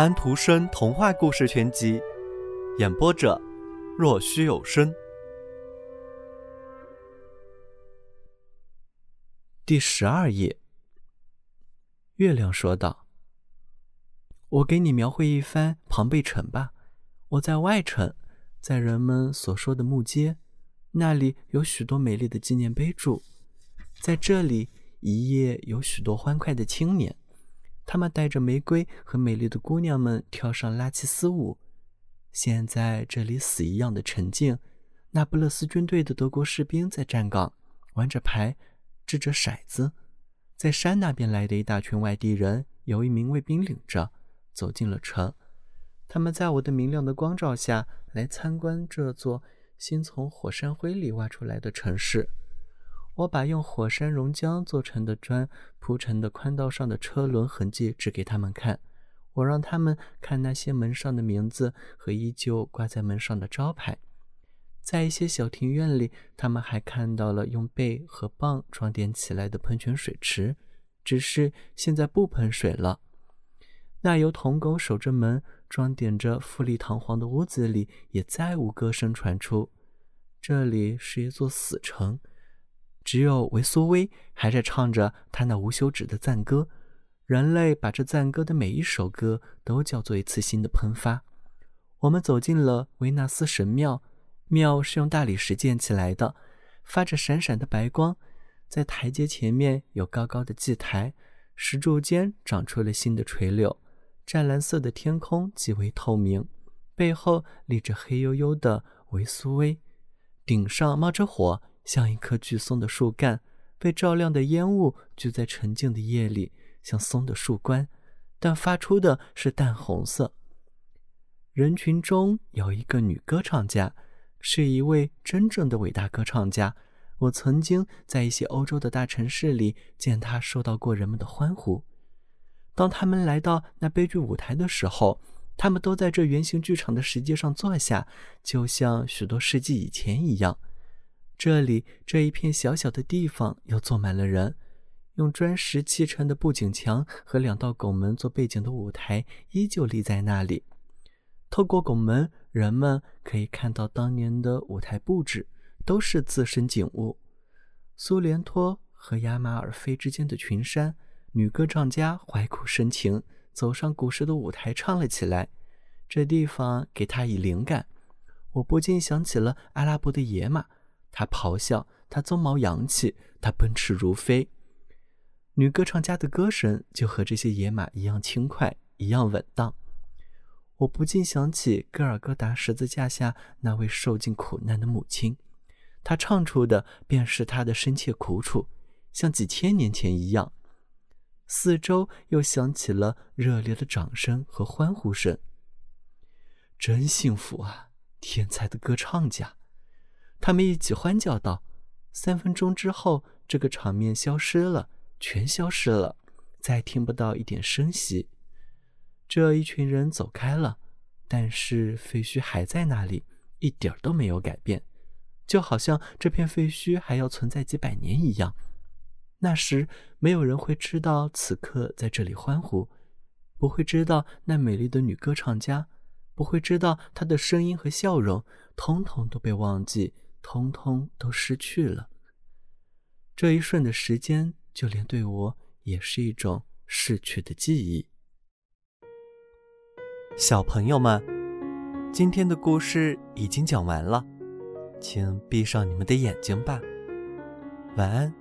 安徒生童话故事全集，演播者：若虚有声。第十二页，月亮说道：“我给你描绘一番庞贝城吧。我在外城，在人们所说的木街，那里有许多美丽的纪念碑柱。在这里，一夜有许多欢快的青年。”他们带着玫瑰和美丽的姑娘们跳上拉齐斯舞。现在这里死一样的沉静。那不勒斯军队的德国士兵在站岗，玩着牌，掷着骰子。在山那边来的一大群外地人，有一名卫兵领着，走进了城。他们在我的明亮的光照下来参观这座新从火山灰里挖出来的城市。我把用火山熔浆做成的砖铺成的宽道上的车轮痕迹指给他们看。我让他们看那些门上的名字和依旧挂在门上的招牌。在一些小庭院里，他们还看到了用贝和蚌装点起来的喷泉水池，只是现在不喷水了。那由铜狗守着门、装点着富丽堂皇的屋子里，也再无歌声传出。这里是一座死城。只有维苏威还在唱着他那无休止的赞歌。人类把这赞歌的每一首歌都叫做一次新的喷发。我们走进了维纳斯神庙，庙是用大理石建起来的，发着闪闪的白光。在台阶前面有高高的祭台，石柱间长出了新的垂柳。湛蓝色的天空极为透明，背后立着黑黝黝的维苏威，顶上冒着火。像一棵巨松的树干，被照亮的烟雾聚在沉静的夜里，像松的树冠，但发出的是淡红色。人群中有一个女歌唱家，是一位真正的伟大歌唱家。我曾经在一些欧洲的大城市里见她受到过人们的欢呼。当他们来到那悲剧舞台的时候，他们都在这圆形剧场的石阶上坐下，就像许多世纪以前一样。这里这一片小小的地方又坐满了人，用砖石砌成的布景墙和两道拱门做背景的舞台依旧立在那里。透过拱门，人们可以看到当年的舞台布置，都是自身景物：苏联托和亚马尔菲之间的群山。女歌唱家怀苦深情，走上古时的舞台唱了起来。这地方给她以灵感，我不禁想起了阿拉伯的野马。他咆哮，他鬃毛扬起，他奔驰如飞。女歌唱家的歌声就和这些野马一样轻快，一样稳当。我不禁想起戈尔戈达十字架下那位受尽苦难的母亲，她唱出的便是她的深切苦楚，像几千年前一样。四周又响起了热烈的掌声和欢呼声。真幸福啊，天才的歌唱家！他们一起欢叫道：“三分钟之后，这个场面消失了，全消失了，再听不到一点声息。这一群人走开了，但是废墟还在那里，一点都没有改变，就好像这片废墟还要存在几百年一样。那时，没有人会知道此刻在这里欢呼，不会知道那美丽的女歌唱家，不会知道她的声音和笑容，通通都被忘记。”通通都失去了。这一瞬的时间，就连对我也是一种逝去的记忆。小朋友们，今天的故事已经讲完了，请闭上你们的眼睛吧。晚安。